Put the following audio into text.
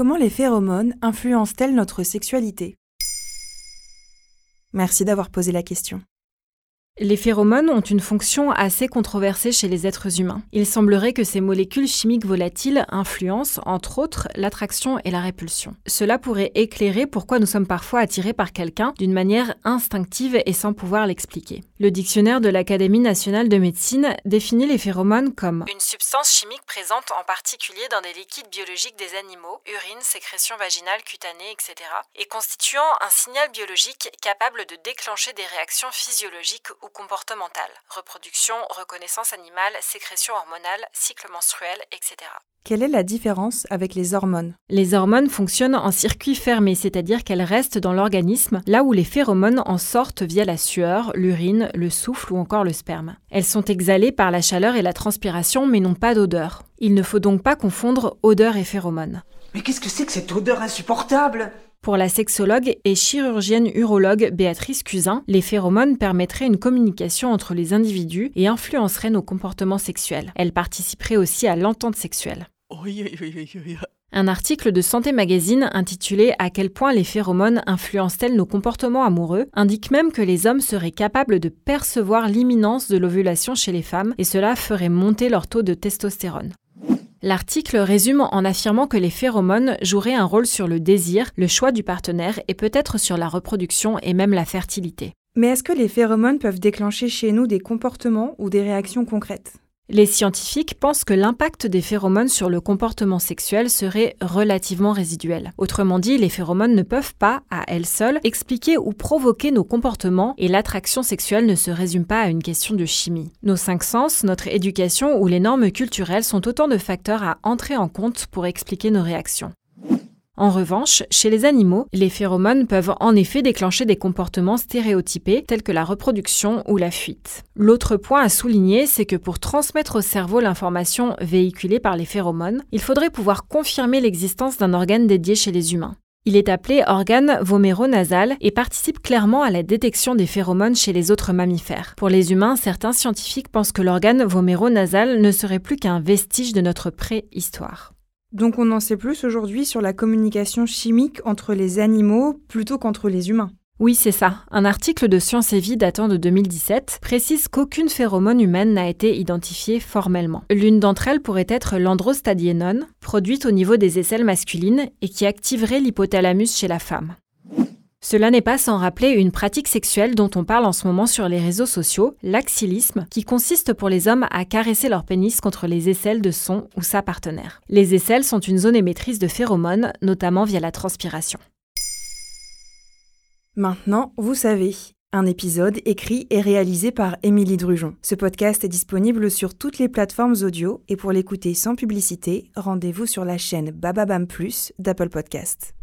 Comment les phéromones influencent-elles notre sexualité? Merci d'avoir posé la question. Les phéromones ont une fonction assez controversée chez les êtres humains. Il semblerait que ces molécules chimiques volatiles influencent, entre autres, l'attraction et la répulsion. Cela pourrait éclairer pourquoi nous sommes parfois attirés par quelqu'un d'une manière instinctive et sans pouvoir l'expliquer. Le dictionnaire de l'Académie nationale de médecine définit les phéromones comme une substance chimique présente en particulier dans des liquides biologiques des animaux, urine, sécrétion vaginale, cutanée, etc., et constituant un signal biologique capable de déclencher des réactions physiologiques ou comportementales, reproduction, reconnaissance animale, sécrétion hormonale, cycle menstruel, etc. Quelle est la différence avec les hormones? Les hormones fonctionnent en circuit fermé, c'est-à-dire qu'elles restent dans l'organisme, là où les phéromones en sortent via la sueur, l'urine, le souffle ou encore le sperme. Elles sont exhalées par la chaleur et la transpiration mais n'ont pas d'odeur. Il ne faut donc pas confondre odeur et phéromones. Mais qu'est-ce que c'est que cette odeur insupportable? Pour la sexologue et chirurgienne urologue Béatrice Cusin, les phéromones permettraient une communication entre les individus et influenceraient nos comportements sexuels. Elles participeraient aussi à l'entente sexuelle. Un article de Santé Magazine intitulé À quel point les phéromones influencent-elles nos comportements amoureux? indique même que les hommes seraient capables de percevoir l'imminence de l'ovulation chez les femmes et cela ferait monter leur taux de testostérone. L'article résume en affirmant que les phéromones joueraient un rôle sur le désir, le choix du partenaire et peut-être sur la reproduction et même la fertilité. Mais est-ce que les phéromones peuvent déclencher chez nous des comportements ou des réactions concrètes? Les scientifiques pensent que l'impact des phéromones sur le comportement sexuel serait relativement résiduel. Autrement dit, les phéromones ne peuvent pas, à elles seules, expliquer ou provoquer nos comportements et l'attraction sexuelle ne se résume pas à une question de chimie. Nos cinq sens, notre éducation ou les normes culturelles sont autant de facteurs à entrer en compte pour expliquer nos réactions. En revanche, chez les animaux, les phéromones peuvent en effet déclencher des comportements stéréotypés tels que la reproduction ou la fuite. L'autre point à souligner, c'est que pour transmettre au cerveau l'information véhiculée par les phéromones, il faudrait pouvoir confirmer l'existence d'un organe dédié chez les humains. Il est appelé organe voméronasal et participe clairement à la détection des phéromones chez les autres mammifères. Pour les humains, certains scientifiques pensent que l'organe voméronasal ne serait plus qu'un vestige de notre préhistoire. Donc on en sait plus aujourd'hui sur la communication chimique entre les animaux plutôt qu'entre les humains. Oui, c'est ça. Un article de Science et Vie datant de 2017 précise qu'aucune phéromone humaine n'a été identifiée formellement. L'une d'entre elles pourrait être l'androstadiénone, produite au niveau des aisselles masculines et qui activerait l'hypothalamus chez la femme. Cela n'est pas sans rappeler une pratique sexuelle dont on parle en ce moment sur les réseaux sociaux, l'axillisme, qui consiste pour les hommes à caresser leur pénis contre les aisselles de son ou sa partenaire. Les aisselles sont une zone émettrice de phéromones, notamment via la transpiration. Maintenant, vous savez. Un épisode écrit et réalisé par Émilie Drujon. Ce podcast est disponible sur toutes les plateformes audio et pour l'écouter sans publicité, rendez-vous sur la chaîne Bababam Plus d'Apple Podcast.